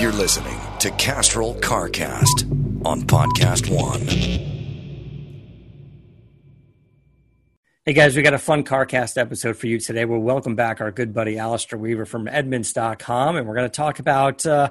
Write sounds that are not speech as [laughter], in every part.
You're listening to Castrol CarCast on Podcast One. Hey guys, we got a fun CarCast episode for you today. We'll welcome back our good buddy Alistair Weaver from Edmunds.com, and we're going to talk about uh,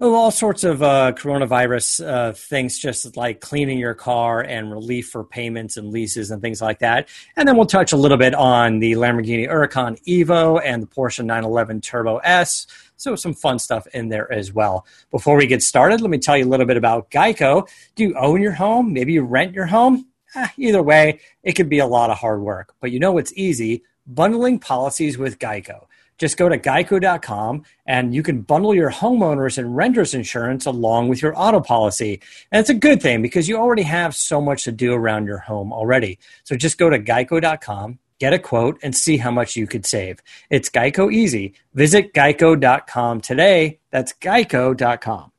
oh, all sorts of uh, coronavirus uh, things, just like cleaning your car and relief for payments and leases and things like that. And then we'll touch a little bit on the Lamborghini Huracan Evo and the Porsche 911 Turbo S. So, some fun stuff in there as well. Before we get started, let me tell you a little bit about Geico. Do you own your home? Maybe you rent your home? Eh, either way, it could be a lot of hard work. But you know what's easy? Bundling policies with Geico. Just go to geico.com and you can bundle your homeowners and renters insurance along with your auto policy. And it's a good thing because you already have so much to do around your home already. So just go to geico.com, get a quote, and see how much you could save. It's Geico easy. Visit geico.com today. That's geico.com.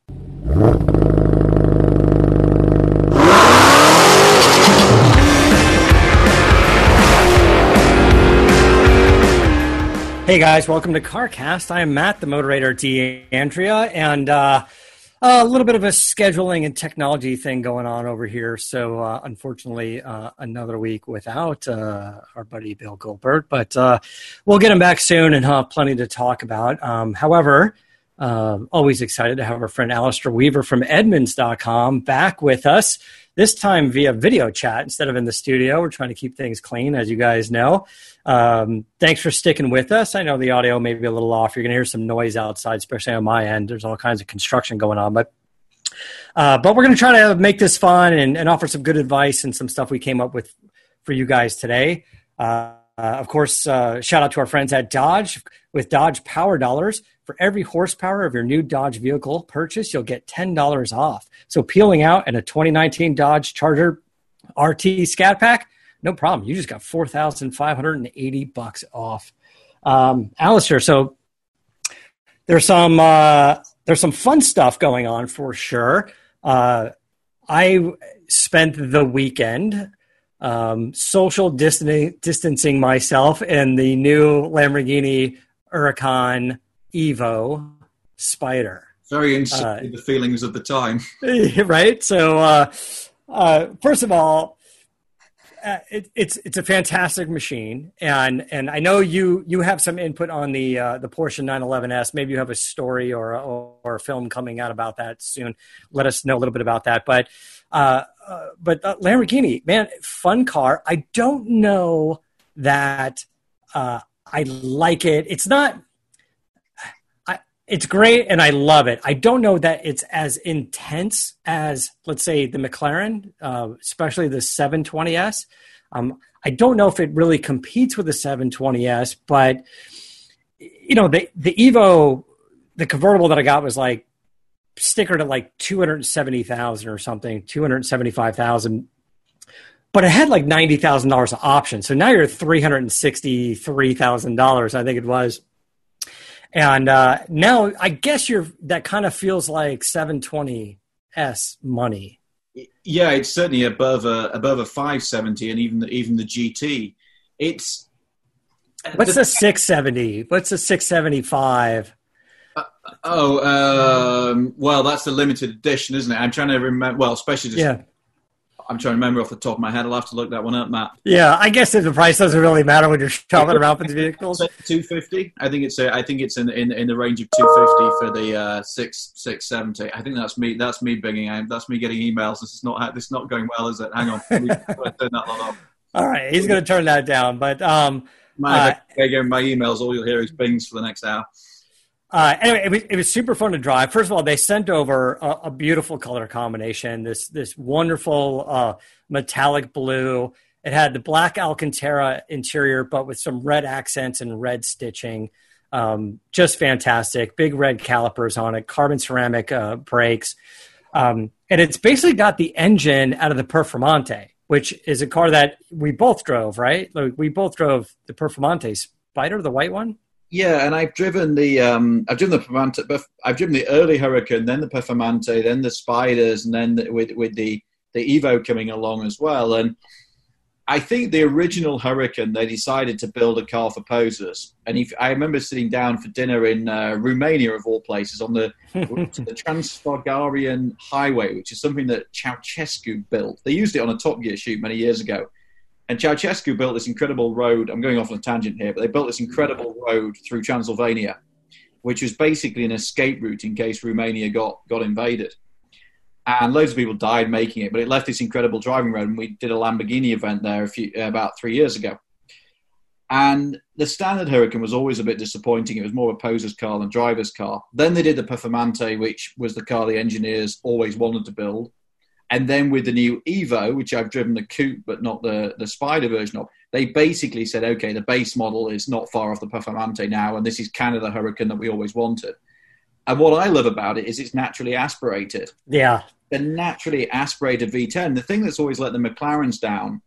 Hey guys, welcome to CarCast. I am Matt, the moderator D'Andrea, and uh, a little bit of a scheduling and technology thing going on over here. So, uh, unfortunately, uh, another week without uh, our buddy Bill Goldberg, but uh, we'll get him back soon and have plenty to talk about. Um, however, uh, always excited to have our friend Alistair Weaver from Edmunds.com back with us this time via video chat instead of in the studio. We're trying to keep things clean, as you guys know. Um, thanks for sticking with us. I know the audio may be a little off. You're going to hear some noise outside, especially on my end. There's all kinds of construction going on, but uh, but we're going to try to make this fun and, and, offer some good advice and some stuff we came up with for you guys today. Uh, uh, of course, uh, shout out to our friends at Dodge with Dodge Power Dollars. For every horsepower of your new Dodge vehicle purchase, you'll get $10 off. So peeling out in a 2019 Dodge Charger RT Scat Pack, no problem. You just got 4,580 bucks off. Um, Alistair, so there's some uh, there's some fun stuff going on for sure. Uh, I spent the weekend um, social distancing, distancing myself in the new Lamborghini Huracan Evo Spider. Very interesting uh, the feelings of the time. [laughs] right. So, uh, uh, first of all, uh, it, it's it's a fantastic machine, and and I know you you have some input on the uh, the Porsche 911s. Maybe you have a story or a, or a film coming out about that soon. Let us know a little bit about that. But uh, uh but Lamborghini, man, fun car. I don't know that I like it. It's not it's great and I love it. I don't know that it's as intense as, let's say, the McLaren, uh, especially the 720S. Um, I don't know if it really competes with the 720S, but you know, the the Evo, the convertible that I got was like stickered at like two hundred seventy thousand or something, two hundred seventy five thousand. But it had like ninety thousand dollars of options, so now you're three hundred sixty three thousand dollars, I think it was and uh, now I guess you're that kind of feels like 720s money. Yeah, it's certainly above a above a 570 and even the, even the GT. It's what's the, the 670? What's the 675? Uh, oh, um, well, that's the limited edition, isn't it? I'm trying to remember. Well, especially just yeah. I'm trying to remember off the top of my head. I'll have to look that one up, Matt. Yeah, I guess the price doesn't really matter when you're shopping around for the vehicles. [laughs] Two fifty. I think it's. A, I think it's in, in in the range of two fifty for the uh, six six seventy. I think that's me. That's me bringing. That's me getting emails. This is not. This is not going well, is it? Hang on. [laughs] turn that All right, he's going to turn that down. But um, my, uh, my emails. All you'll hear is bings for the next hour. Uh, anyway, it was, it was super fun to drive. First of all, they sent over a, a beautiful color combination. This this wonderful uh, metallic blue. It had the black Alcantara interior, but with some red accents and red stitching. Um, just fantastic. Big red calipers on it, carbon ceramic uh, brakes, um, and it's basically got the engine out of the Performante, which is a car that we both drove. Right? Like we both drove the Performante Spider, the white one. Yeah, and I've driven the um, I've driven the Performante, I've driven the early Huracan, then the Performante, then the Spiders, and then the, with with the the Evo coming along as well. And I think the original Huracan they decided to build a car for posers. And if, I remember sitting down for dinner in uh, Romania, of all places, on the, [laughs] the Transfagarasan Highway, which is something that Ceausescu built. They used it on a Top Gear shoot many years ago. And Ceausescu built this incredible road. I'm going off on a tangent here, but they built this incredible road through Transylvania, which was basically an escape route in case Romania got, got invaded and loads of people died making it. But it left this incredible driving road, and we did a Lamborghini event there a few uh, about three years ago. And the standard Huracan was always a bit disappointing. It was more a poser's car than driver's car. Then they did the Performante, which was the car the engineers always wanted to build. And then with the new Evo, which I've driven the coupe but not the, the Spider version of, they basically said, okay, the base model is not far off the Performante now, and this is kind of the Huracan that we always wanted. And what I love about it is it's naturally aspirated. Yeah, the naturally aspirated V10. The thing that's always let the McLarens down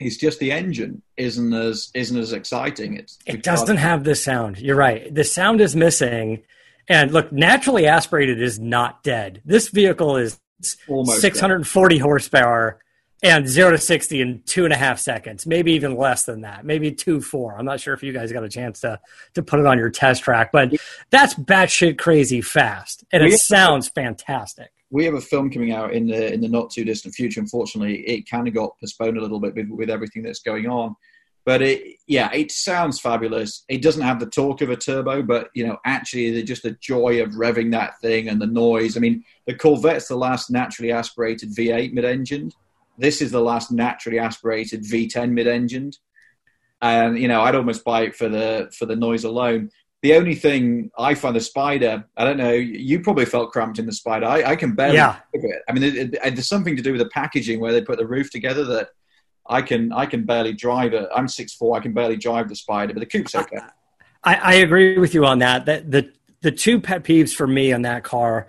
is just the engine isn't as isn't as exciting. It's it doesn't have the sound. You're right. The sound is missing. And look, naturally aspirated is not dead. This vehicle is Almost 640 dead. horsepower and zero to 60 in two and a half seconds, maybe even less than that, maybe two, four. I'm not sure if you guys got a chance to, to put it on your test track, but that's batshit crazy fast. And it sounds fantastic we have a film coming out in the in the not too distant future. Unfortunately, it kind of got postponed a little bit with, with everything that's going on. But it, yeah, it sounds fabulous. It doesn't have the torque of a turbo, but you know, actually, the, just the joy of revving that thing and the noise. I mean, the Corvette's the last naturally aspirated V8 mid-engined. This is the last naturally aspirated V10 mid-engined. And you know, I'd almost buy it for the for the noise alone the only thing I find the spider, I don't know, you probably felt cramped in the spider. I, I can barely yeah. it. I mean, it, it, there's something to do with the packaging where they put the roof together that I can I can barely drive it. I'm six four. I can barely drive the spider, but the coupe's okay. I, I agree with you on that. That the the two pet peeves for me on that car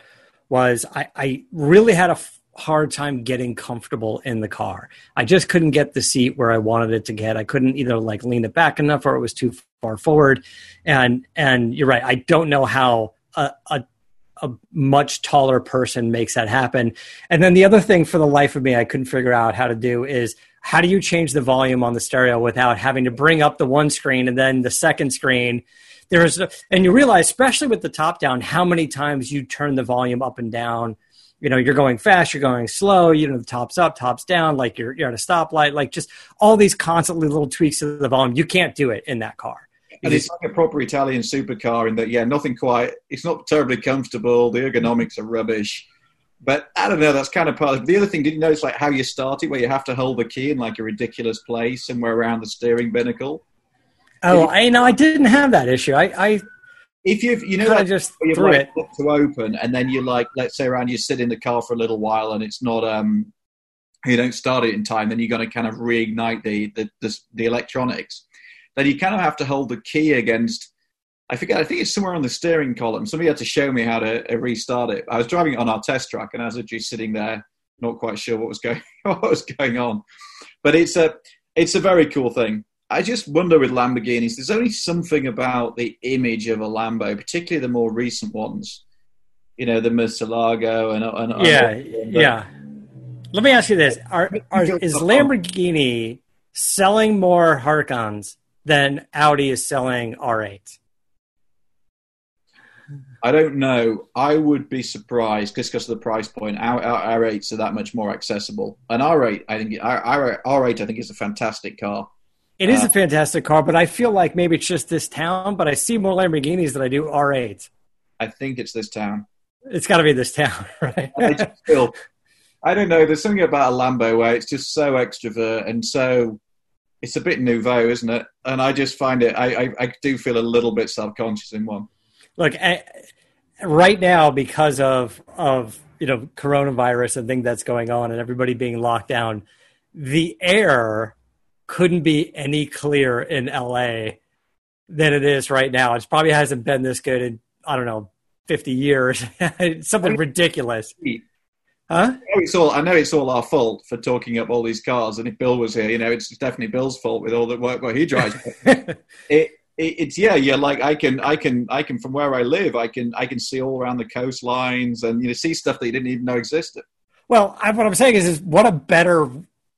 was I, I really had a hard time getting comfortable in the car. I just couldn't get the seat where I wanted it to get. I couldn't either like lean it back enough or it was too far forward. And and you're right. I don't know how a, a a much taller person makes that happen. And then the other thing for the life of me I couldn't figure out how to do is how do you change the volume on the stereo without having to bring up the one screen and then the second screen there's and you realize especially with the top down how many times you turn the volume up and down you know you're going fast you're going slow you know the tops up tops down like you're, you're at a stoplight like just all these constantly little tweaks to the volume you can't do it in that car and it's like a proper Italian supercar in that, yeah, nothing quite. It's not terribly comfortable. The ergonomics are rubbish. But I don't know. That's kind of part of the other thing. Did you notice like how you start it, where you have to hold the key in like a ridiculous place somewhere around the steering binnacle? Oh, I know. I didn't have that issue. I, I if you've you know like, just you threw it to open and then you like let's say around you sit in the car for a little while and it's not um you don't start it in time then you're going to kind of reignite the the, the, the electronics then you kind of have to hold the key against I forget. I think it's somewhere on the steering column. Somebody had to show me how to uh, restart it. I was driving it on our test track, and I was actually sitting there, not quite sure what was going [laughs] what was going on. But it's a it's a very cool thing. I just wonder with Lamborghinis, there's only something about the image of a Lambo, particularly the more recent ones. You know, the Murcielago and, and yeah, and, yeah. Let me ask you this: Are, are [laughs] is Lamborghini selling more Huracans than Audi is selling R8? I don't know. I would be surprised just because of the price point. Our, our R8s are that much more accessible, and R8, I think, our, R8, I think, is a fantastic car. It is uh, a fantastic car, but I feel like maybe it's just this town. But I see more Lamborghinis than I do R8s. I think it's this town. It's got to be this town, [laughs] right? I, feel, I don't know. There's something about a Lambo where it's just so extrovert and so. It's a bit nouveau, isn't it? And I just find it. I, I, I do feel a little bit self-conscious in one. Look, I, right now because of of you know coronavirus and thing that's going on and everybody being locked down, the air couldn't be any clearer in LA than it is right now. It probably hasn't been this good in I don't know fifty years. [laughs] Something ridiculous. Huh? I know, it's all, I know it's all our fault for talking up all these cars, and if Bill was here, you know, it's definitely Bill's fault with all the work what he drives. [laughs] it, it's yeah yeah like i can i can i can from where i live i can i can see all around the coastlines and you know see stuff that you didn't even know existed well I, what i'm saying is, is what a better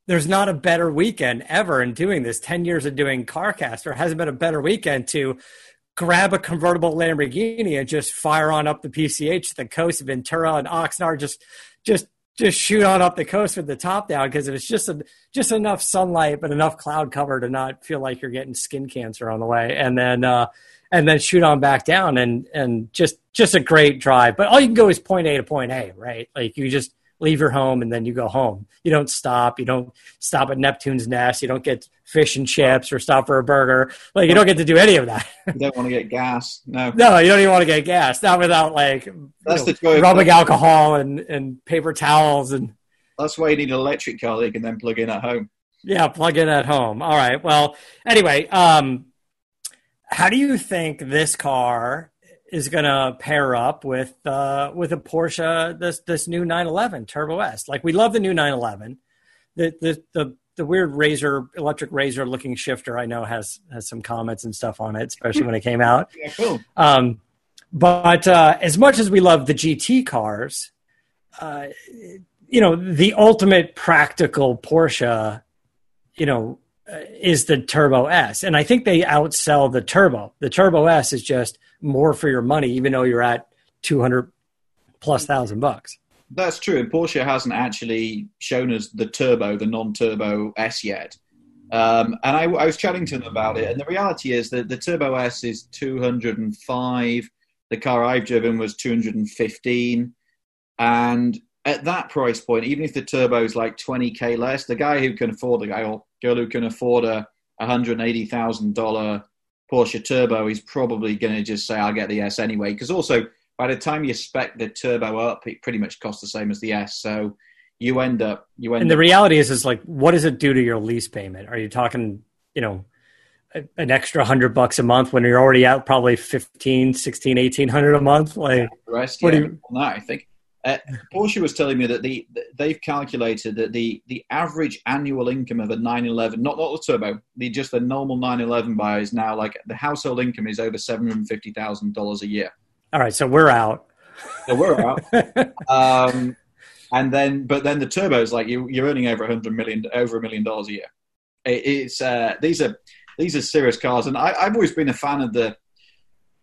there's not a better weekend ever in doing this. 10 years of doing CarCast, there hasn't been a better weekend to grab a convertible Lamborghini and just fire on up the PCH, the coast of Ventura and Oxnard, just, just, just shoot on up the coast with the top down because it was just a, just enough sunlight but enough cloud cover to not feel like you're getting skin cancer on the way, and then uh, and then shoot on back down and and just just a great drive. But all you can go is point A to point A, right? Like you just leave your home and then you go home. You don't stop. You don't stop at Neptune's Nest. You don't get fish and chips or stop for a burger. Like you don't get to do any of that. [laughs] you don't want to get gas. No. No, you don't even want to get gas. Not without like That's the of- rubbing alcohol and, and paper towels and That's why you need an electric car that you can then plug in at home. yeah, plug in at home. All right. Well, anyway, um, how do you think this car is going to pair up with uh, with a Porsche this this new 911 Turbo S? Like we love the new 911. The the the the weird razor electric razor looking shifter I know has has some comments and stuff on it, especially when it came out. [laughs] Yeah, cool. Um, but uh, as much as we love the GT cars, uh, you know, the ultimate practical Porsche, you know, uh, is the Turbo S. And I think they outsell the Turbo. The Turbo S is just more for your money, even though you're at 200 plus thousand bucks. That's true. And Porsche hasn't actually shown us the turbo, the non-turbo S yet. Um, and I, I was chatting to them about it, and the reality is that the Turbo S is 205. The car I've driven was 215, and at that price point, even if the turbo is like 20k less, the guy who can afford the guy or girl who can afford a 180 thousand dollar Porsche Turbo is probably going to just say, "I'll get the S anyway." Because also, by the time you spec the turbo up, it pretty much costs the same as the S. So you end up you end up. And the up reality is, is like, what does it do to your lease payment? Are you talking, you know, an extra hundred bucks a month when you're already out probably 15, 16, 1800 a month? Like, the rest. What yeah, do you- that, I think. Uh, Porsche was telling me that the they've calculated that the the average annual income of a 911, not not the turbo, the just the normal 911 buyer is now like the household income is over seven hundred fifty thousand dollars a year. all right, so we're out. So we're out. [laughs] um, and then, but then the turbo is like you, you're earning over a hundred million, over a million dollars a year. It, it's uh, these are these are serious cars, and I, I've always been a fan of the.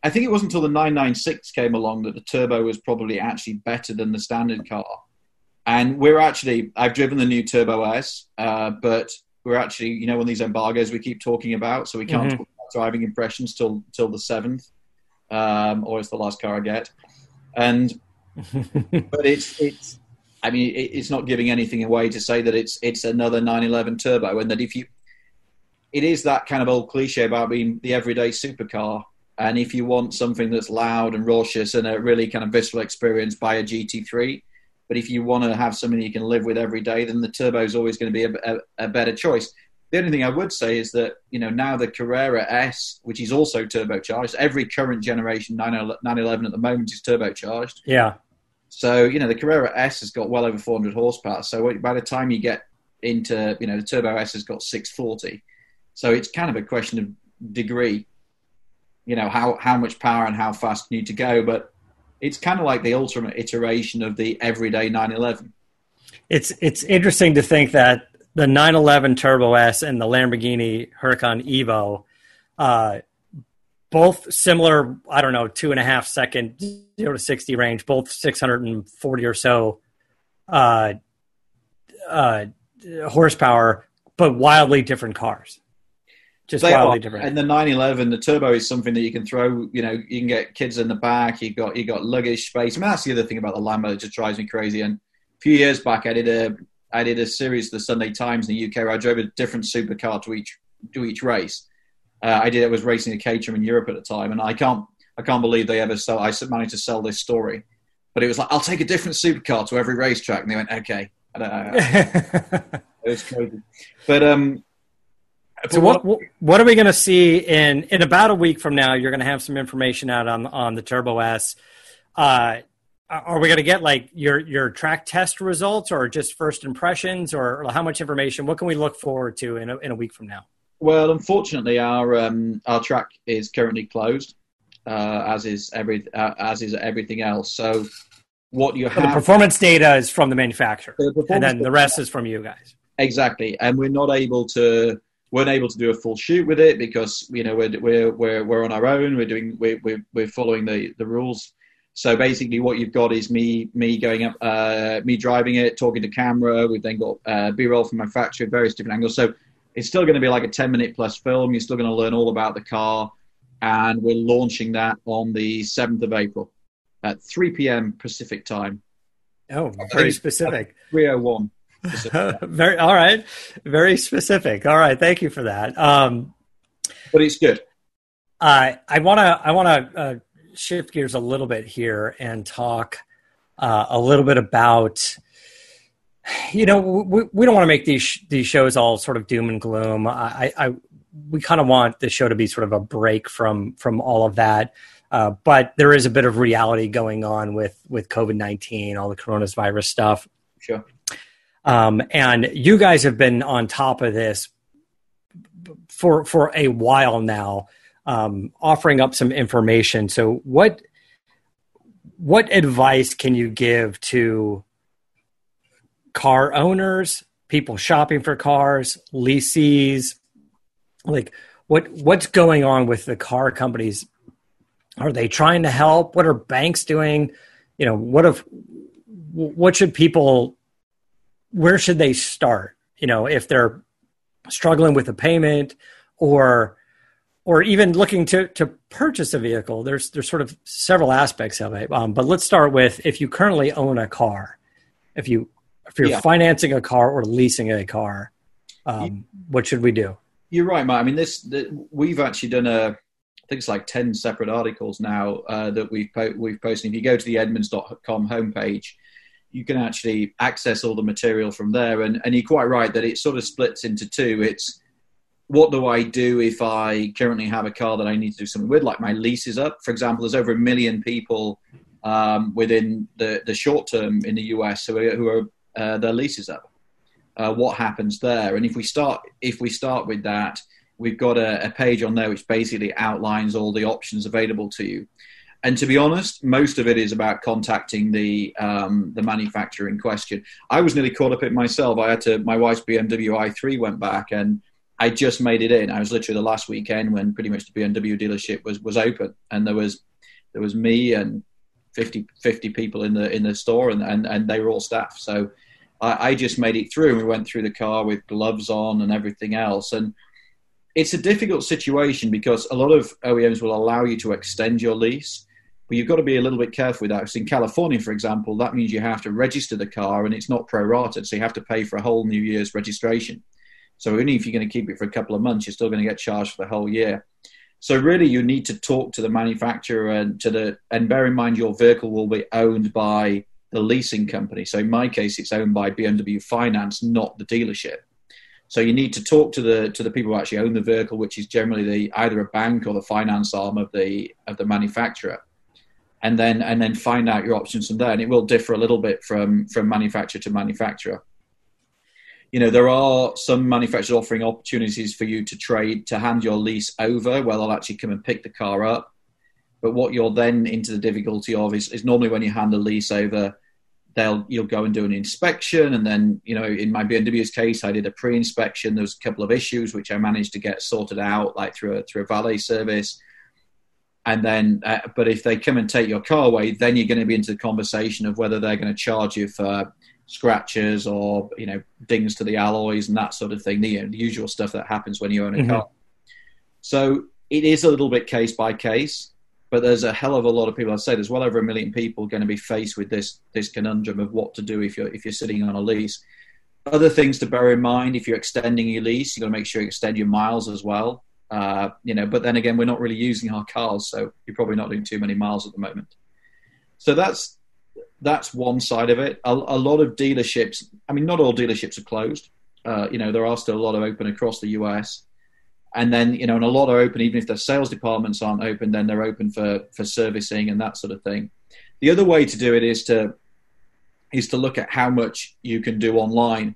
I think it wasn't until the 996 came along that the turbo was probably actually better than the standard car. And we're actually, I've driven the new Turbo S, uh, but we're actually, you know, on these embargoes we keep talking about, so we can't Mhm. talk about driving impressions till till the seventh, um, or it's the last car I get. And [laughs] but it's it's I mean it, it's not giving anything away to say that it's it's another 911 turbo and that if you it is that kind of old cliche about being the everyday supercar and if you want something that's loud and raucous and a really kind of visceral experience buy a GT3 but if you want to have something you can live with every day then the turbo is always going to be a, a, a better choice the only thing I would say is that you know now the Carrera S, which is also turbocharged, every current generation 911 at the moment is turbocharged. yeah. So you know the Carrera S has got well over 400 horsepower. So by the time you get into you know the Turbo S has got 640. So it's kind of a question of degree. You know how how much power and how fast you need to go, but it's kind of like the ultimate iteration of the everyday 911. It's it's interesting to think that the 911 Turbo S and the Lamborghini Huracan Evo, uh, both similar. I don't know, two and a half second zero to sixty range, both 640 or so uh, uh, horsepower, but wildly different cars. Just They wildly are. different. And the 911, the turbo is something that you can throw. You know, you can get kids in the back. You got you got luggage space. I mean, that's the other thing about the Lambo that just drives me crazy. And a few years back, I did a I did a series, of the Sunday Times in the UK, where I drove a different supercar to each to each race. Uh, I did. I was racing a Caterham in Europe at the time, and I can't I can't believe they ever sell. I managed to sell this story, but it was like I'll take a different supercar to every racetrack, and they went okay. I don't know. [laughs] It was crazy, but um. So what what- are we going to see in in about a week from now? You're going to have some information out on on the Turbo S. Uh, are we going to get like your your track test results, or just first impressions, or how much information? What can we look forward to in a, in a week from now? Well, unfortunately, our um, our track is currently closed, uh, as is every uh, as is everything else. So, what you So the performance data is from the manufacturer, the and then the rest is from you guys. Exactly, and we're not able to weren't able to do a full shoot with it because you know we're we're we're, we're on our own. We're doing we're, we're we're following the the rules. So basically, what you've got is me me going up, uh, me driving it, talking to camera. We've then got uh, B-roll from manufacturer, various different angles. So it's still going to be like a 10 minute plus film. You're still going to learn all about the car, and we're launching that on the 7th of April at 3 p.m. Pacific time. Oh, very specific. 301. [laughs] very all right, very specific. All right, thank you for that. Um, but it's good. Uh, I want to I want to uh, shift gears a little bit here and talk uh, a little bit about. You know, we, we don't want to make these these shows all sort of doom and gloom. I, I we kind of want the show to be sort of a break from from all of that. Uh, but there is a bit of reality going on with with COVID nineteen, all the coronavirus stuff. Sure. Um, and you guys have been on top of this for for a while now, um, offering up some information. So what what advice can you give to car owners, people shopping for cars, leasees? Like what what's going on with the car companies? Are they trying to help? What are banks doing? You know, what if what should people where should they start? You know, if they're struggling with a payment or or even looking to to purchase a vehicle. There's there's sort of several aspects of it. Um, but let's start with if you currently own a car, if you if you're yeah. financing a car or leasing a car, um, what should we do? You're right, Matt. I mean, this the, we've actually done a I think it's like ten separate articles now uh, that we've po- we've posted. If you go to the Edmunds.com homepage, you can actually access all the material from there. And, and you're quite right that it sort of splits into two. It's what do I do if I currently have a car that I need to do something with, like my lease is up. For example, there's over a million people um, within the, the short term in the US who are, who are uh, their leases up. Uh, what happens there? And if we start if we start with that, we've got a, a page on there which basically outlines all the options available to you and to be honest, most of it is about contacting the um, the manufacturer in question. I was nearly caught up in myself. I had to. My wife's BMW i3 went back, and I just made it in. I was literally the last weekend when pretty much the BMW dealership was was open, and there was there was me and 50, 50 people in the in the store, and and, and they were all staff. So I, I just made it through, and we went through the car with gloves on and everything else, and it's a difficult situation because a lot of OEMs will allow you to extend your lease but you've got to be a little bit careful with that. Because in California, for example, that means you have to register the car and it's not prorated. So you have to pay for a whole new year's registration. So only if you're going to keep it for a couple of months, you're still going to get charged for the whole year. So really, you need to talk to the manufacturer and to the and bear in mind your vehicle will be owned by the leasing company. So in my case, it's owned by BMW Finance, not the dealership. So you need to talk to the to the people who actually own the vehicle, which is generally the either a bank or the finance arm of the of the manufacturer and then and then find out your options from there. And it will differ a little bit from from manufacturer to manufacturer. You know, there are some manufacturers offering opportunities for you to trade to hand your lease over, where they'll actually come and pick the car up. But what you're then into the difficulty of is, is normally when you hand a lease over, they'll you'll go and do an inspection, and then you know, in my BMW's case, I did a pre-inspection. There was a couple of issues which I managed to get sorted out, like through a through a valet service and then uh, but if they come and take your car away then you're going to be into the conversation of whether they're going to charge you for scratches or you know dings to the alloys and that sort of thing the, the usual stuff that happens when you own a mm-hmm. car. So it is a little bit case by case but there's a hell of a lot of people i say there's well over a million people going to be faced with this this conundrum of what to do if you're if you're sitting on a lease. Other things to bear in mind if you're extending your lease you've got to make sure you extend your miles as well uh, you know, but then again, we're not really using our cars, so you're probably not doing too many miles at the moment. So that's that's one side of it. A, a lot of dealerships, I mean, not all dealerships are closed. Uh, you know, there are still a lot of open across the US. And then, you know, and a lot are open, even if their sales departments aren't open, then they're open for, for servicing and that sort of thing. The other way to do it is to is to look at how much you can do online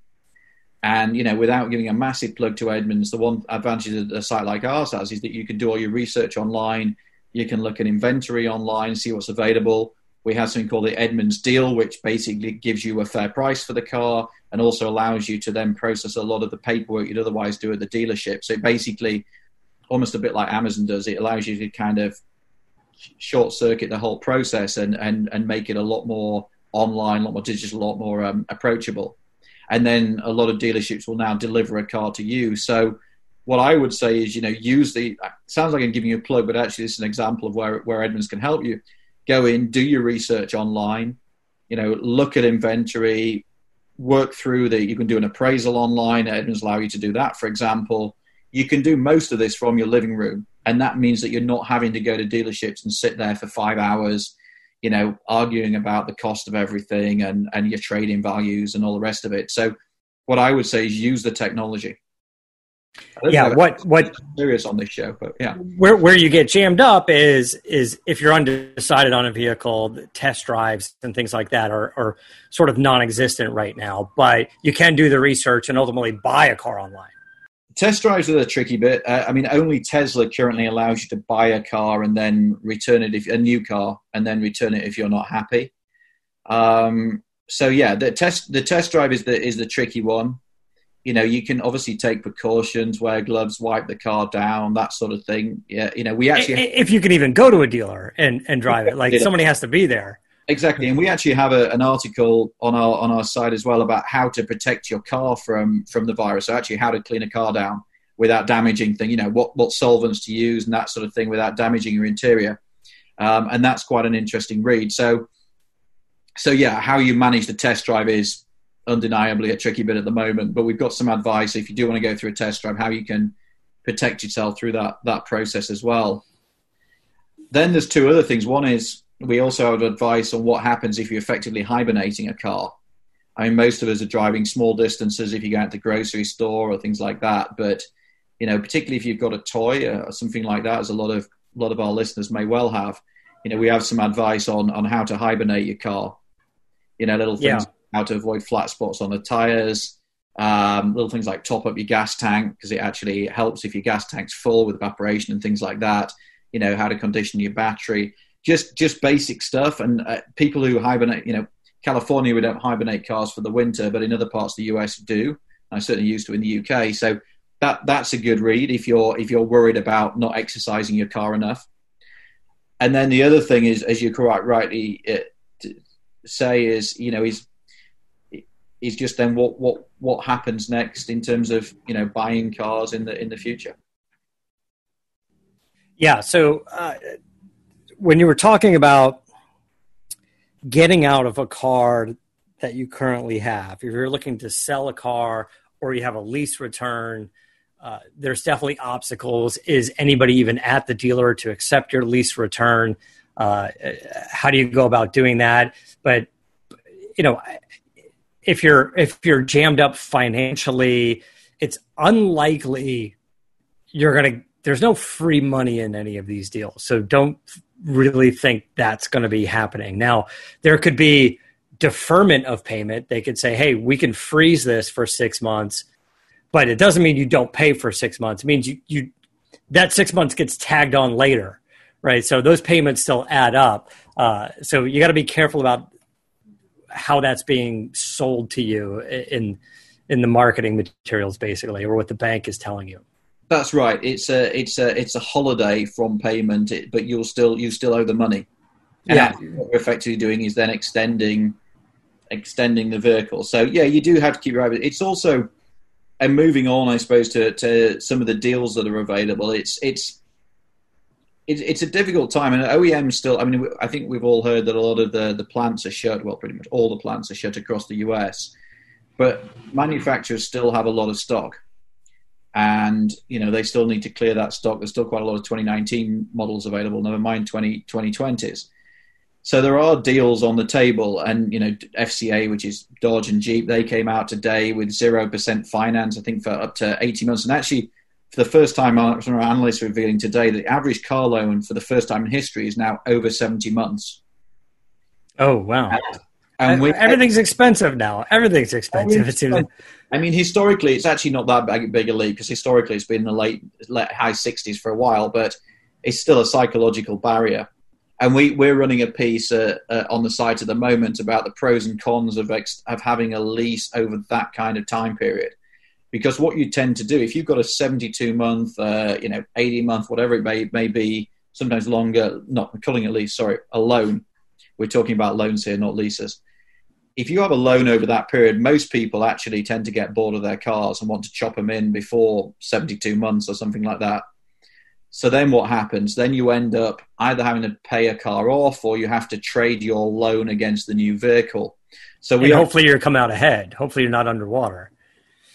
and you know, without giving a massive plug to Edmunds, the one advantage that a site like ours has is that you can do all your research online. You can look at inventory online, see what's available. We have something called the Edmunds deal, which basically gives you a fair price for the car and also allows you to then process a lot of the paperwork you'd otherwise do at the dealership. So basically, almost a bit like Amazon does, it allows you to kind of short circuit the whole process and, and, and make it a lot more online, a lot more digital, a lot more um, approachable. And then a lot of dealerships will now deliver a car to you. So what I would say is, you know, use the. Sounds like I'm giving you a plug, but actually, this is an example of where where Edmunds can help you. Go in, do your research online. You know, look at inventory, work through the. You can do an appraisal online. Edmunds allow you to do that. For example, you can do most of this from your living room, and that means that you're not having to go to dealerships and sit there for five hours you know, arguing about the cost of everything and, and your trading values and all the rest of it. So, what I would say is use the technology. Yeah what what serious on this show but yeah. Where where you get jammed up is is if you're undecided on a vehicle test drives and things like that are, are sort of non-existent right now but you can do the research and ultimately buy a car online test drives are the tricky bit uh, i mean only tesla currently allows you to buy a car and then return it if a new car and then return it if you're not happy um, so yeah the test the test drive is the is the tricky one you know, you can obviously take precautions, wear gloves, wipe the car down, that sort of thing. Yeah, you know, we actually if you can even go to a dealer and and drive it, like [laughs] somebody has to be there. Exactly, and we actually have a, an article on our on our site as well about how to protect your car from from the virus. So actually, how to clean a car down without damaging thing. You know, what what solvents to use and that sort of thing without damaging your interior. Um, and that's quite an interesting read. So, so yeah, how you manage the test drive is undeniably a tricky bit at the moment. But we've got some advice if you do want to go through a test drive, how you can protect yourself through that that process as well. Then there's two other things. One is we also have advice on what happens if you're effectively hibernating a car. I mean, most of us are driving small distances if you go out to the grocery store or things like that. But you know, particularly if you've got a toy or something like that, as a lot of a lot of our listeners may well have, you know, we have some advice on on how to hibernate your car. You know, little things yeah how to avoid flat spots on the tires. Um, little things like top up your gas tank because it actually helps if your gas tank's full with evaporation and things like that. You know how to condition your battery, just just basic stuff. And uh, people who hibernate, you know, California we don't hibernate cars for the winter, but in other parts of the US do. I certainly used to in the UK. So that that's a good read if you're if you're worried about not exercising your car enough. And then the other thing is, as you quite rightly uh, say, is you know is is just then what what what happens next in terms of you know buying cars in the in the future. Yeah. So uh, when you were talking about getting out of a car that you currently have, if you're looking to sell a car or you have a lease return. Uh, there's definitely obstacles. Is anybody even at the dealer to accept your lease return? Uh, how do you go about doing that? But you know, if you're if you're jammed up financially, it's unlikely you're gonna. There's no free money in any of these deals, so don't really think that's going to be happening. Now, there could be deferment of payment. They could say, "Hey, we can freeze this for six months," but it doesn't mean you don't pay for six months. It means you you that six months gets tagged on later, right? So those payments still add up. Uh, so you got to be careful about how that's being sold to you in in the marketing materials basically or what the bank is telling you that's right it's a it's a it's a holiday from payment but you'll still you still owe the money and yeah what we're effectively doing is then extending extending the vehicle so yeah you do have to keep your eye it's also and moving on i suppose to to some of the deals that are available it's it's it, it's a difficult time, and OEM still. I mean, I think we've all heard that a lot of the the plants are shut. Well, pretty much all the plants are shut across the US, but manufacturers still have a lot of stock, and you know they still need to clear that stock. There's still quite a lot of 2019 models available. Never mind 20 2020s. So there are deals on the table, and you know FCA, which is Dodge and Jeep, they came out today with zero percent finance. I think for up to 80 months, and actually for the first time, our analysts are revealing today that the average car loan for the first time in history is now over 70 months. Oh, wow. And, and we, everything's expensive now. Everything's expensive. It's I mean, historically, it's actually not that big, big a leap because historically it's been in the late, late high 60s for a while, but it's still a psychological barrier. and we we're running a piece uh, uh, on the site at the moment about the pros and cons of ex- of having a lease over that kind of time period. Because what you tend to do, if you've got a 72 month, uh, you know, 80 month, whatever it may, may be, sometimes longer, not calling it lease, sorry, a loan. We're talking about loans here, not leases. If you have a loan over that period, most people actually tend to get bored of their cars and want to chop them in before 72 months or something like that. So then what happens? Then you end up either having to pay a car off or you have to trade your loan against the new vehicle. So we hopefully you're come out ahead. Hopefully you're not underwater.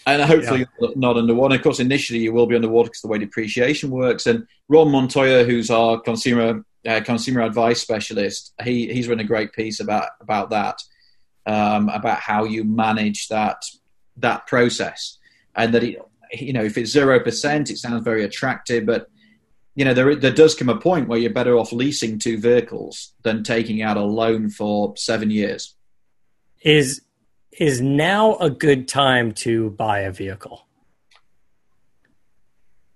And hopefully yeah. not underwater. Of course, initially you will be underwater because the way depreciation works. And Ron Montoya, who's our consumer uh, consumer advice specialist, he he's written a great piece about about that, um, about how you manage that that process, and that it, you know if it's zero percent, it sounds very attractive, but you know there there does come a point where you're better off leasing two vehicles than taking out a loan for seven years. Is is now a good time to buy a vehicle?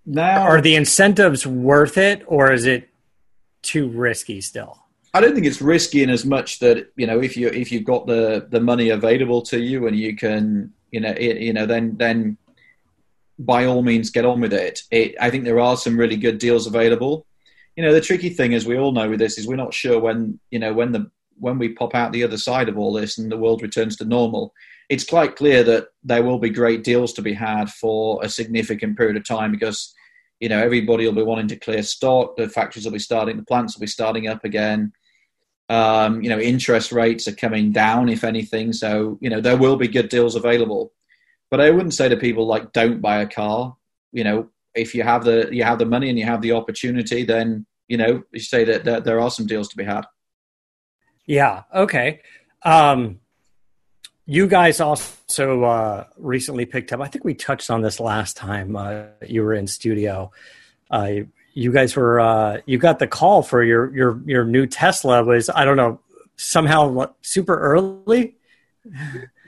Now, are the incentives worth it, or is it too risky still? I don't think it's risky in as much that you know if you if you've got the the money available to you and you can you know it, you know then then by all means get on with it. it. I think there are some really good deals available. You know the tricky thing as we all know with this is we're not sure when you know when the when we pop out the other side of all this and the world returns to normal, it's quite clear that there will be great deals to be had for a significant period of time because you know everybody will be wanting to clear stock. The factories will be starting, the plants will be starting up again. Um, you know, interest rates are coming down, if anything. So you know there will be good deals available. But I wouldn't say to people like don't buy a car. You know, if you have the you have the money and you have the opportunity, then you know you say that, that there are some deals to be had. Yeah. Okay. Um, you guys also uh, recently picked up. I think we touched on this last time uh, you were in studio. Uh, you guys were uh, you got the call for your your your new Tesla was I don't know somehow super early.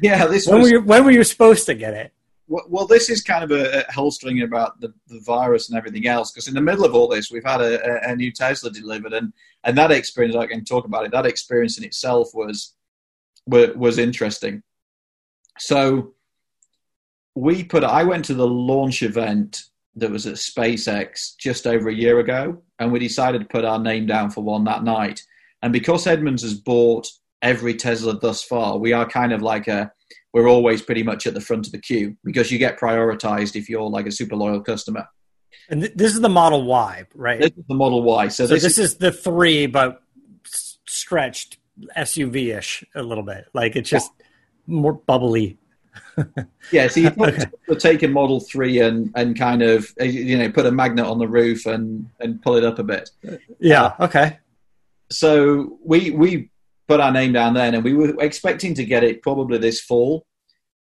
Yeah, this when was, were you, when were you supposed to get it? Well, this is kind of a, a holstering about the, the virus and everything else. Because in the middle of all this, we've had a, a, a new Tesla delivered, and and that experience I can talk about it. That experience in itself was was interesting. So we put. I went to the launch event that was at SpaceX just over a year ago, and we decided to put our name down for one that night. And because Edmunds has bought every Tesla thus far, we are kind of like a we're always pretty much at the front of the queue because you get prioritized if you're like a super loyal customer. And th- this is the Model Y, right? This is the Model Y. So, so this, this is, is, the three, but stretched SUV ish a little bit. Like it's just yeah. more bubbly. [laughs] yeah, so you okay. take a Model Three and and kind of you know put a magnet on the roof and and pull it up a bit. Yeah. Uh, okay. So we we put our name down then, and we were expecting to get it probably this fall.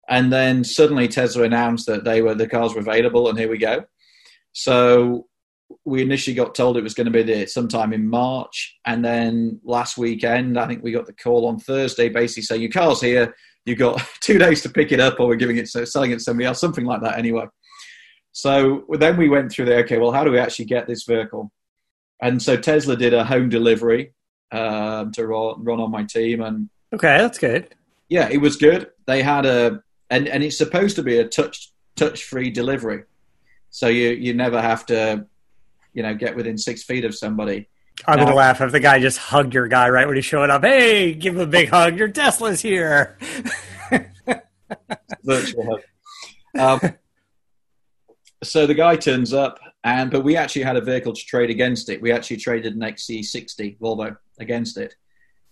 And then suddenly Tesla announced that they were the cars were available, and here we go. So we initially got told it was going to be there sometime in March, and then last weekend, I think we got the call on Thursday, basically saying your car's here. You've got [laughs] two days to pick it up, or we're giving it selling it to somebody else, something like that. Anyway, so then we went through the okay. Well, how do we actually get this vehicle? And so Tesla did a home delivery um, to Ron on my team, and okay, that's good. Yeah, it was good. They had a and and it's supposed to be a touch touch free delivery. So you you never have to, you know, get within six feet of somebody. I'm gonna laugh if the guy just hugged your guy right when he showed up. Hey, give him a big hug. Your Tesla's here. [laughs] virtual hug. Um, so the guy turns up, and but we actually had a vehicle to trade against it. We actually traded an XC60 Volvo against it.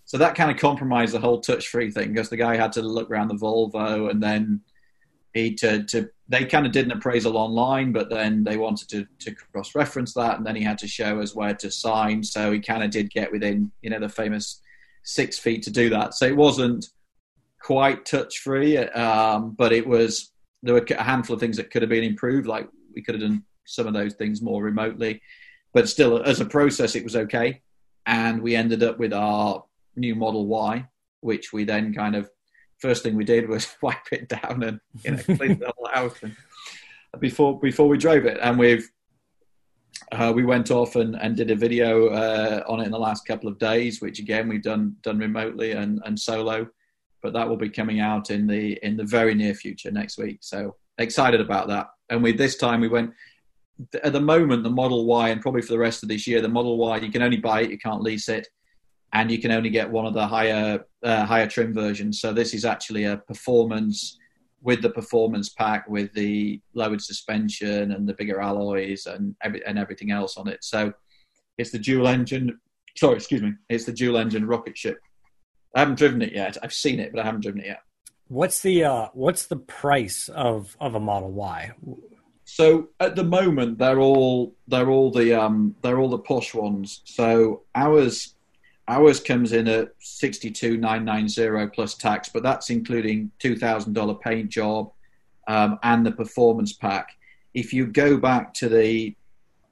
So that kind of compromised the whole touch-free thing because the guy had to look around the Volvo and then he to, to they kind of did an appraisal online, but then they wanted to, to cross reference that, and then he had to show us where to sign. So he kind of did get within, you know, the famous six feet to do that. So it wasn't quite touch free, um, but it was there were a handful of things that could have been improved. Like we could have done some of those things more remotely, but still, as a process, it was okay. And we ended up with our new Model Y, which we then kind of first thing we did was [laughs] wipe it down and you know clean the whole house and before before we drove it. And we've Uh, we went off and, and did a video uh, on it in the last couple of days, which again we've done done remotely and, and solo, but that will be coming out in the in the very near future next week. So excited about that. And we this time we went at the moment the Model Y and probably for the rest of this year the Model Y you can only buy it, you can't lease it, and you can only get one of the higher uh, higher trim versions. So this is actually a performance with the performance pack with the lowered suspension and the bigger alloys and every, and everything else on it. So it's the dual engine. Sorry, excuse me. It's the dual engine rocket ship. I haven't driven it yet. I've seen it, but I haven't driven it yet. What's the uh, what's the price of of a Model Y? So at the moment, they're all they're all the um, they're all the push ones. So ours Ours comes in at sixty two nine nine zero plus tax, but that's including two thousand dollar paint job um, and the performance pack. If you go back to the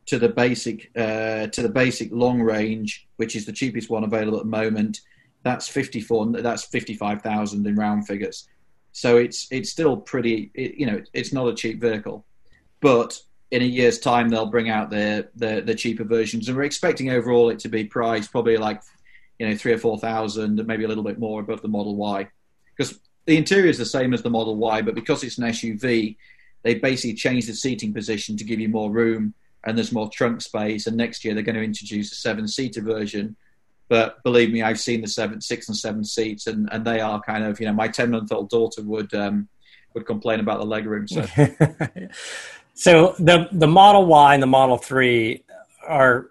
to the basic uh, to the basic long range, which is the cheapest one available at the moment, that's fifty four. That's fifty five thousand in round figures. So it's it's still pretty. It, you know, it's not a cheap vehicle, but in a year's time they'll bring out the the cheaper versions, and we're expecting overall it to be priced probably like you know three or four thousand, maybe a little bit more above the Model Y, because the interior is the same as the Model Y, but because it's an SUV, they basically changed the seating position to give you more room and there's more trunk space. And next year they're going to introduce a seven-seater version. But believe me, I've seen the seven, six, and seven seats, and, and they are kind of you know my ten-month-old daughter would um, would complain about the legroom. So. [laughs] so the the Model Y and the Model Three are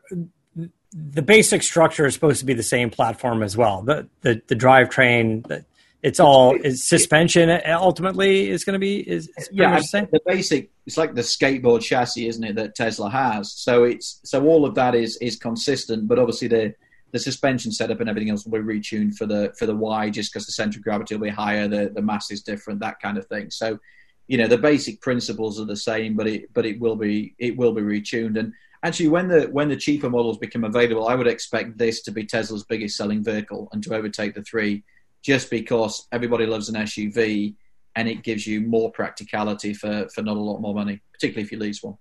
the basic structure is supposed to be the same platform as well. The the, the drivetrain, it's all is suspension ultimately is going to be is, is yeah the, the basic it's like the skateboard chassis isn't it that tesla has? So it's so all of that is is consistent but obviously the the suspension setup and everything else will be retuned for the for the y just because the center of gravity will be higher the the mass is different that kind of thing. So you know the basic principles are the same but it but it will be it will be retuned. And actually when the when the cheaper models become available, I would expect this to be Tesla's biggest selling vehicle and to overtake the three, just because everybody loves an SUV and it gives you more practicality for for not a lot more money, particularly if you lease one.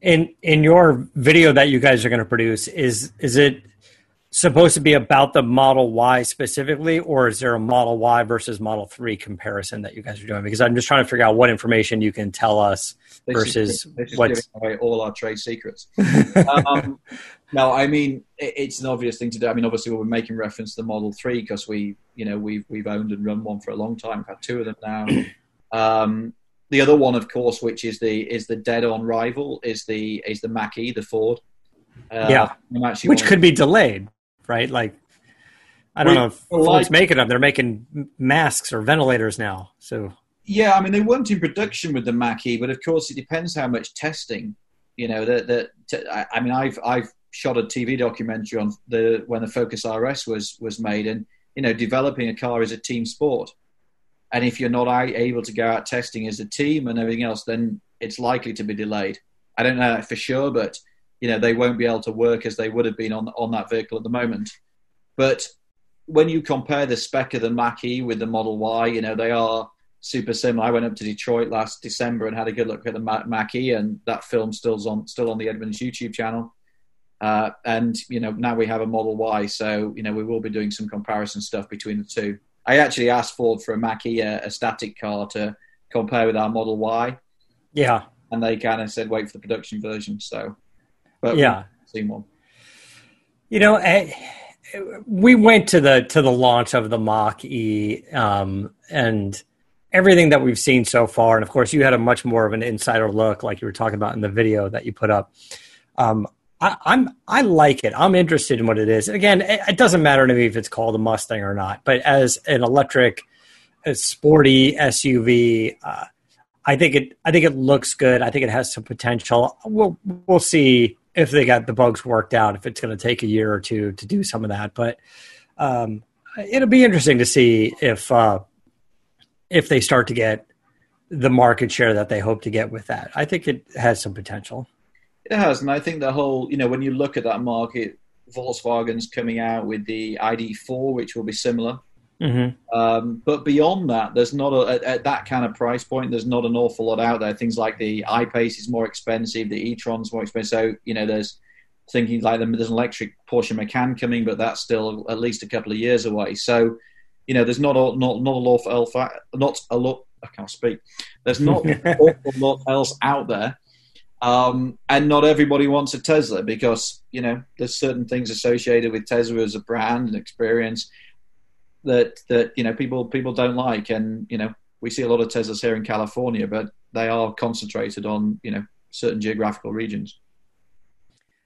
In in your video that you guys are going to produce, is is it supposed to be about the Model Y specifically, or is there a Model Y versus Model 3 comparison that you guys are doing? Because I'm just trying to figure out what information you can tell us this versus is, what's away all our trade secrets. [laughs] um, no, I mean it, it's an obvious thing to do. I mean, obviously we're making reference to the Model 3 because we, you know, we've we've owned and run one for a long time. We've had two of them now. [clears throat] Um, the other one, of course, which is the is the dead-on rival, is the is the Mach-E, the Ford. Uh, yeah, which could be delayed right? Like, I don't know if like, making them. They're making masks or ventilators now. So yeah, I mean they weren't in production with the Mach-E, but of course it depends how much testing. You know, that that I mean I've I've shot a TV documentary on the when the Focus RS was was made, and you know developing a car is a team sport, and if you're not able to go out testing as a team and everything else, then it's likely to be delayed. I don't know for sure, but you know they won't be able to work as they would have been on on that vehicle at the moment. But when you compare the spec of the Mach-E with the Model Y, you know they are super similar. I went up to Detroit last December and had a good look at the Mach-E, and that film still's on still on the Edmunds YouTube channel. Uh, and you know now we have a Model Y, so you know we will be doing some comparison stuff between the two. I actually asked Ford for a Mach-E, a, a static car, to compare with our Model Y. Yeah, and they kind of said wait for the production version. So but yeah, seen one. You know, I, we went to the to the launch of the Mach E, um, and everything that we've seen so far, and of course, you had a much more of an insider look, like you were talking about in the video that you put up. Um, I, am I like it. I'm interested in what it is. Again, it, it, doesn't matter to me if it's called a Mustang or not. But as an electric, sporty SUV, uh, I think it. I think it looks good. I think it has some potential. We'll we'll see if they got the bugs worked out, if it's going to take a year or two to do some of that. But um, it'll be interesting to see if uh, if they start to get the market share that they hope to get with that. I think it has some potential. It has, and I think the whole you know when you look at that market, Volkswagen's coming out with the ID4, which will be similar. Mm-hmm. Um, but beyond that, there's not a, at, at, that kind of price point. There's not an awful lot out there. Things like the I-Pace is more expensive, the e-tron's more expensive. So you know, there's thinking like there's an electric Porsche Macan coming, but that's still at least a couple of years away. So you know, there's not a, not not a lot else, not a lot. I can't speak. There's not [laughs] awful lot else out there. Um, and not everybody wants a Tesla because you know there's certain things associated with Tesla as a brand and experience that that you know people people don't like, and you know we see a lot of Teslas here in California, but they are concentrated on you know certain geographical regions.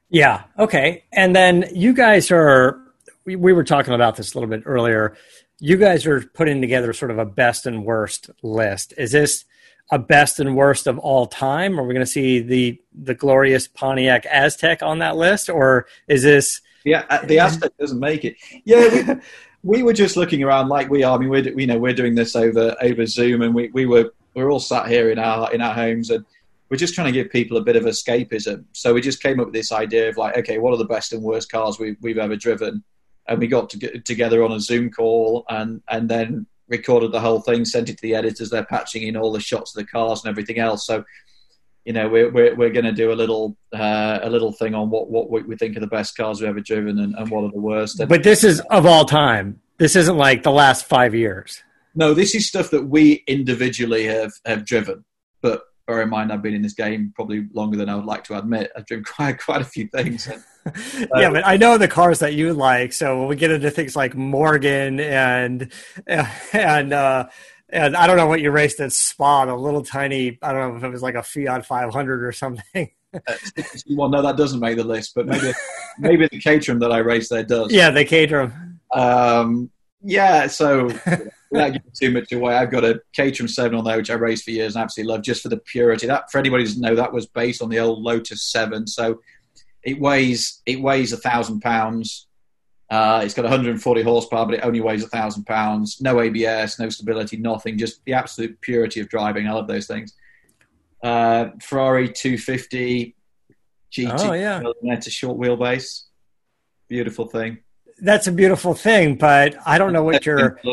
Yeah. Okay. And then you guys are. We, we were talking about this a little bit earlier. You guys are putting together sort of a best and worst list. Is this a best and worst of all time? Are we going to see the the glorious Pontiac Aztek on that list, or is this? Yeah, uh, the Aztek doesn't make it. [laughs] Yeah, we were just looking around like we are. I mean, we're you know we're doing this over over Zoom, and we, we were we're all sat here in our in our homes, and we're just trying to give people a bit of escapism. So we just came up with this idea of like, okay, what are the best and worst cars we, we've ever driven? And we got to get together on a Zoom call, and and then recorded the whole thing, sent it to the editors. They're patching in all the shots of the cars and everything else. So you know we're we're, we're going to do a little uh, a little thing on what what we think are the best cars we've ever driven and, and what are the worst. But this is of all time. This isn't like the last five years. No, this is stuff that we individually have have driven. But bear in mind, I've been in this game probably longer than I would like to admit. I've driven [laughs] quite quite a few things. And, [laughs] yeah, but I know the cars that you like. So when we get into things like Morgan and [laughs] and uh, and I don't know what you raced at Spa, a little tiny. I don't know if it was like a Fiat 500 or something. well, no, that doesn't make the list, but maybe maybe the Caterham that I raced there does. Yeah, the Caterham. Um, yeah, so without giving too much away, I've got a Caterham 7 on there, which I raced for years and absolutely love just for the purity. That, for anybody who doesn't know, that was based on the old Lotus 7. So it weighs it weighs a thousand pounds. Uh, it's got 140 horsepower, but it only weighs a thousand pounds. No ABS, no stability, nothing. Just the absolute purity of driving. I love those things. Uh, Ferrari 250 GT. Oh yeah, it's a short wheelbase. Beautiful thing. That's a beautiful thing, but I don't know what you're. [laughs]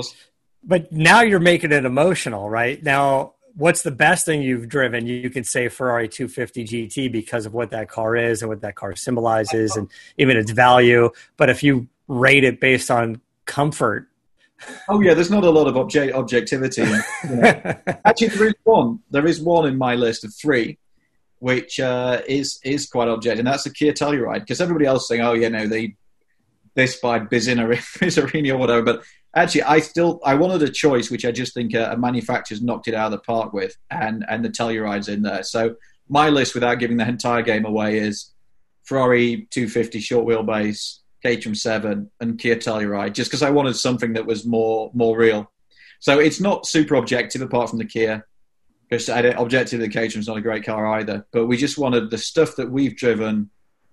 But now you're making it emotional, right? Now, what's the best thing you've driven? You can say Ferrari 250 GT because of what that car is and what that car symbolizes, and even its value. But if you rate it based on comfort. Oh yeah, there's not a lot of object objectivity. You know. [laughs] Actually, there is one. There is one in my list of three, which uh, is is quite objective, and that's the Kia Telluride. Because everybody else saying, "Oh, you know, they this by Bizzarrini or whatever," but actually, I still I wanted a choice, which I just think a, a manufacturer's knocked it out of the park with, and and the Telluride's in there. So my list, without giving the entire game away, is Ferrari 250 short wheelbase, Caterham 7 and Kia Telluride just because I wanted something that was more more real. So it's not super objective apart from the Kia. Because objective, the Caterham's not a great car either. But we just wanted the stuff that we've driven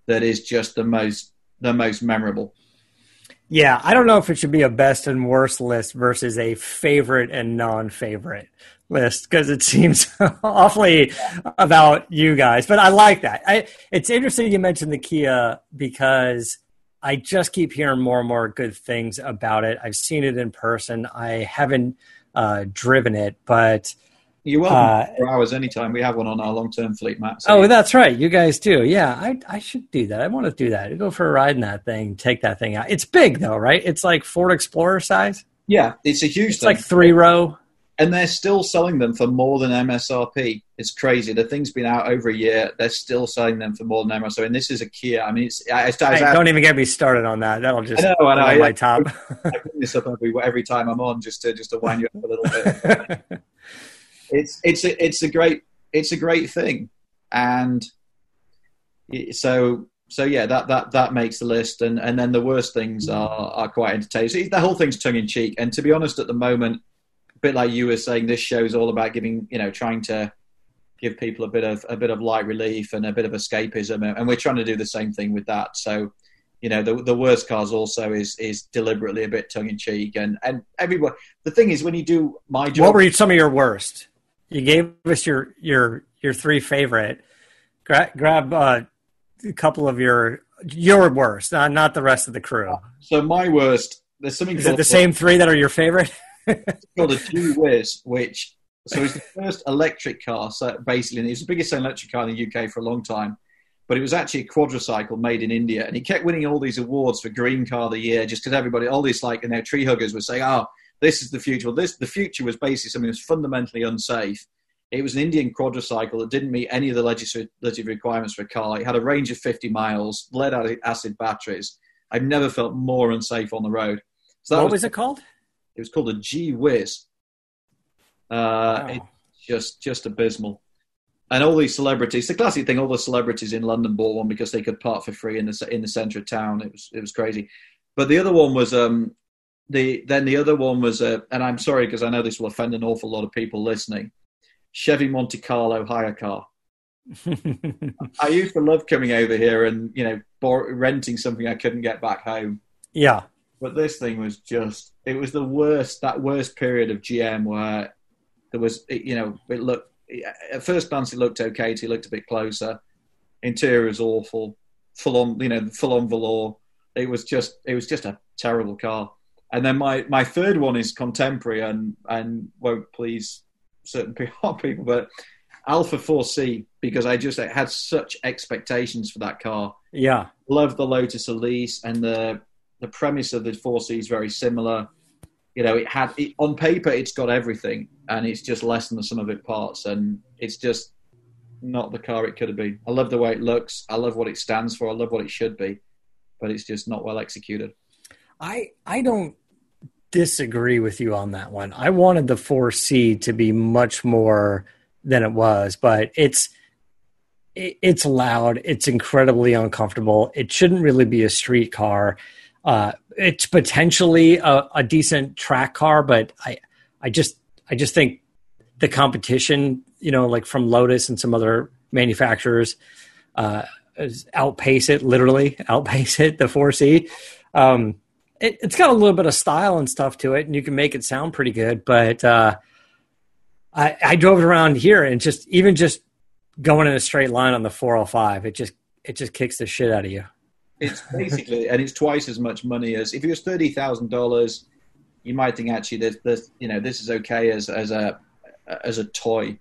that is just the most the most memorable. Yeah, I don't know if it should be a best and worst list versus a favorite and non-favorite list because it [laughs] seems awfully about you guys. But I like that. I, it's interesting you mentioned the Kia because I just keep hearing more and more good things about it. I've seen it in person. I haven't uh, driven it, but you will uh, for hours anytime. We have one on our long-term fleet, Matt. So oh, that's right. You guys do. Yeah, I I should do that. I want to do that. Go for a ride in that thing. Take that thing out. It's big though, right? It's like Ford Explorer size. Yeah, it's a huge. It's thing. like three row and they're still selling them for more than MSRP. It's crazy. The thing's been out over a year. They're still selling them for more than MSRP. And this is a Kia. I mean, it's. I, I, I don't even get me started on that. That'll just I know, I know. I, my top. I bring this up every every time I'm on just to just to wind you up a little bit. [laughs] it's it's a, it's a great it's a great thing, and so so yeah, that that that makes the list, and and then the worst things are are quite entertaining. So the whole thing's tongue in cheek, and to be honest, at the moment a bit like you were saying, this show is all about giving, you know, trying to give people a bit of a bit of light relief and a bit of escapism, and we're trying to do the same thing with that. So, you know, the the worst cars also is is deliberately a bit tongue in cheek, and and everyone. The thing is, when you do my job, what were some of your worst? You gave us your your your three favorite. Gra- grab uh, a couple of your your worst, not not the rest of the crew. So my worst there's something Is it the same three that are your favorite? [laughs] called a G-Wiz, which so it's the first electric car. So basically, and it was the biggest electric car in the UK for a long time. But it was actually a quadricycle made in India, and he kept winning all these awards for Green Car of the Year, just because everybody, all these like, you know, tree huggers were saying, "Oh, this is the future." Well, this the future was basically something that was fundamentally unsafe. It was an Indian quadricycle that didn't meet any of the legislative requirements for a car. It had a range of 50 miles, lead acid batteries. I've never felt more unsafe on the road. So what was, was, it called? It was called a G-Wiz. Uh, wow. It's just just abysmal. And all these celebrities, the classic thing, all the celebrities in London bought one because they could park for free in the in the centre of town. It was it was crazy. But the other one was um, the then the other one was uh, and I'm sorry because I know this will offend an awful lot of people listening. Chevy Monte Carlo hire car. [laughs] I used to love coming over here and you know renting something I couldn't get back home. Yeah, but this thing was just it was the worst that worst period of GM where there was you know it looked at first glance it looked okay He looked a bit closer. Interior was awful, full on you know full on velour. It was just it was just a terrible car. And then my my third one is contemporary and and won't please certain [laughs] people, but Alfa 4C because I just had such expectations for that car. Yeah, love the Lotus Elise and the the premise of the 4C is very similar. You know, it had it, on paper it's got everything, and it's just less than the sum of its parts, and it's just not the car it could have been. I love the way it looks. I love what it stands for. I love what it should be, but it's just not well executed. I I don't disagree with you on that one. I wanted the 4C to be much more than it was, but it's it, it's loud. It's incredibly uncomfortable. It shouldn't really be a street car. Uh, it's potentially a, a, decent track car, but I I just I just think the competition, you know, like from Lotus and some other manufacturers, uh, outpace it. Literally [laughs] outpace it. The 4C. Um, it, has got a little bit of style and stuff to it, and you can make it sound pretty good. But uh, I, I drove it around here, and just even just going in a straight line on the 405, it just it just kicks the shit out of you. It's basically, and it's twice as much money as if it was thirty thousand dollars. You might think actually, this, this, you know, this is okay as as a as a toy,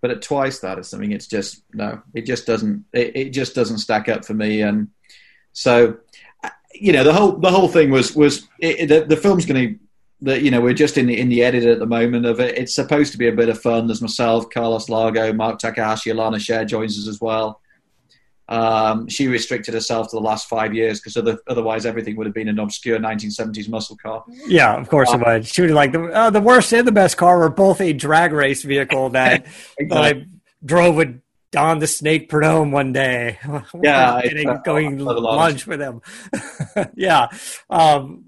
but at twice that or something, it's just no, it just doesn't, it, it just doesn't stack up for me, and so you know the whole the whole thing was was it, the, the film's going to that you know we're just in the in the edit at the moment of it. It's supposed to be a bit of fun. There's myself, Carlos Lago, Mark Takahashi, Elana Scherr joins us as well. Um, she restricted herself to the last five years because other, otherwise everything would have been an obscure 1970s muscle car. Yeah, of course um, it would. She would like the uh, the worst and the best car were both a drag race vehicle that, exactly. [laughs] that I drove with Don the Snake Prudhomme one day. [laughs] Yeah, getting, going lunch with him. [laughs] yeah, um,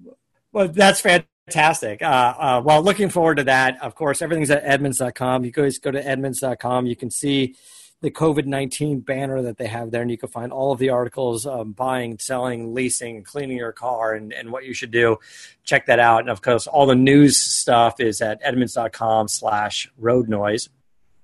well, that's fantastic. Uh, uh, well, looking forward to that. Of course, everything's at Edmunds.com. You guys go to Edmunds.com. You can see the COVID 19 banner that they have there, and you can find all of the articles um, buying, selling, leasing, cleaning your car, and, and what you should do. Check that out. And of course, all the news stuff is at Edmunds.com slash road noise.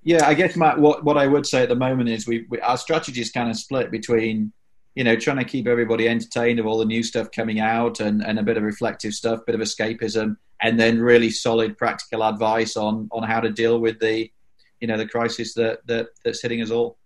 Yeah, I guess Matt. What what I would say at the moment is we, we our strategy is kind of split between you know trying to keep everybody entertained of all the new stuff coming out and, and a bit of reflective stuff, bit of escapism, and then really solid practical advice on on how to deal with the you know the crisis that, that that's hitting us all.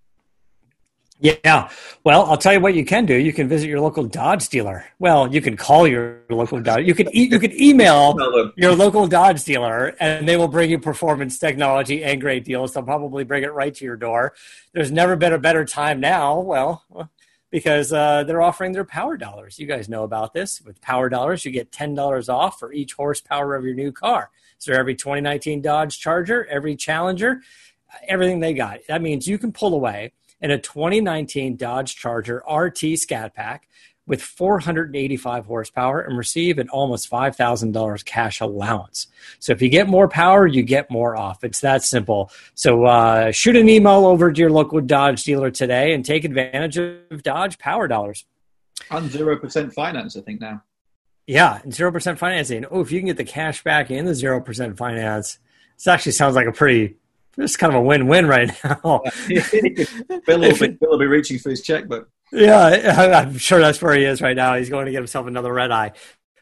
Yeah. Well, I'll tell you what you can do. You can visit your local Dodge dealer. Well, you can call your local Dodge. You can e- you can email [laughs] your local Dodge dealer, and they will bring you performance technology and great deals. They'll probably bring it right to your door. There's never been a better time now. Well, because uh, they're offering their power dollars. You guys know about this. With power dollars, you get ten dollars off for each horsepower of your new car. So every 2019 Dodge Charger, every Challenger, everything they got. That means you can pull away in a 2019 Dodge Charger RT Scat Pack with 485 horsepower and receive an almost $5,000 cash allowance. So if you get more power, you get more off. It's that simple. So uh, shoot an email over to your local Dodge dealer today and take advantage of Dodge Power Dollars. On 0% finance, I think now. Yeah, and 0% financing. Oh, if you can get the cash back and the 0% finance, this actually sounds like a pretty it's kind of a win-win right now. [laughs] Bill, will be, Bill will be reaching for his checkbook. Yeah, I'm sure that's where he is right now. He's going to get himself another red eye.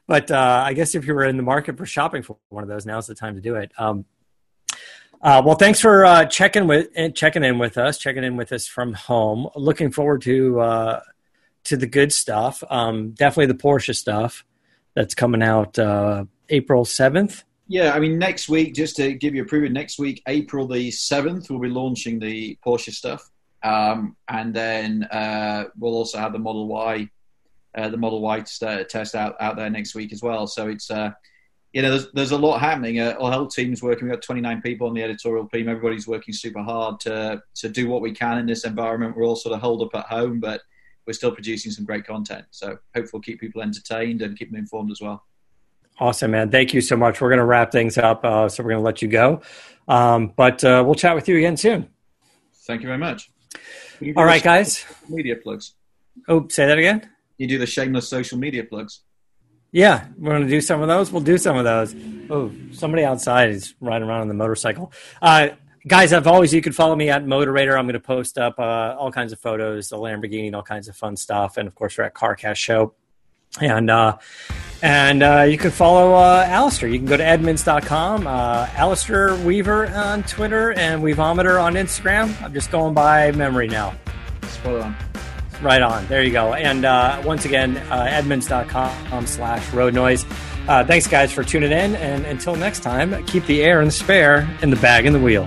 but uh, I guess if you were in the market for shopping for one of those, now's the time to do it. Um, uh, well, thanks for uh, checking with checking in with us, checking in with us from home. Looking forward to uh, to the good stuff. Um, definitely the Porsche stuff that's coming out uh, April seventh. Yeah, I mean, next week, just to give you a preview, next week, April the 7th, we'll be launching the Porsche stuff. Um, and then uh, we'll also have the Model Y, uh, the Model Y st- test out, out there next week as well. So it's, uh, you know, there's, there's a lot happening. Uh, our whole team's working. We've got 29 people on the editorial team. Everybody's working super hard to, to do what we can in this environment. We're all sort of holed up at home, but we're still producing some great content. So hopefully we'll keep people entertained and keep them informed as well. Awesome, man. Thank you so much. We're going to wrap things up, uh, so we're going to let you go. Um, but uh, we'll chat with you again soon. Thank you very much. You All right, guys. Media plugs. Oh, say that again. You do the shameless social media plugs. Yeah, we're going to do some of those. We'll do some of those. Oh, somebody outside is riding around on the motorcycle. Uh, guys, as always, you can follow me at Motorator. I'm going to post up uh, all kinds of photos, the Lamborghini, all kinds of fun stuff. And of course, we're at CarCast Show. And uh, and uh, you can follow uh, Alistair. You can go to Edmunds.com, uh, Alistair Weaver on Twitter, and Weavometer on Instagram. I'm just going by memory now. Spot on. Right on. There you go. And uh, once again, uh, Edmunds.com slash road noise. Uh, thanks, guys, for tuning in. And until next time, keep the air and the spare in the bag and the wheel.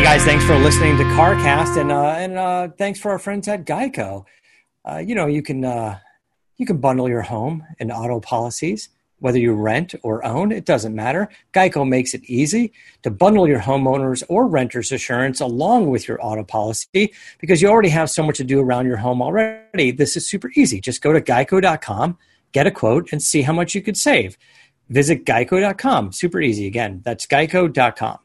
Hey guys, thanks for listening to CarCast, and uh, and uh, thanks for our friends at Geico. Uh, you know, you can uh, you can bundle your home and auto policies, whether you rent or own. It doesn't matter. Geico makes it easy to bundle your homeowners or renters insurance along with your auto policy because you already have so much to do around your home already. This is super easy. Just go to geico.com, get a quote, and see how much you could save. Visit geico.com. Super easy. Again, that's geico.com.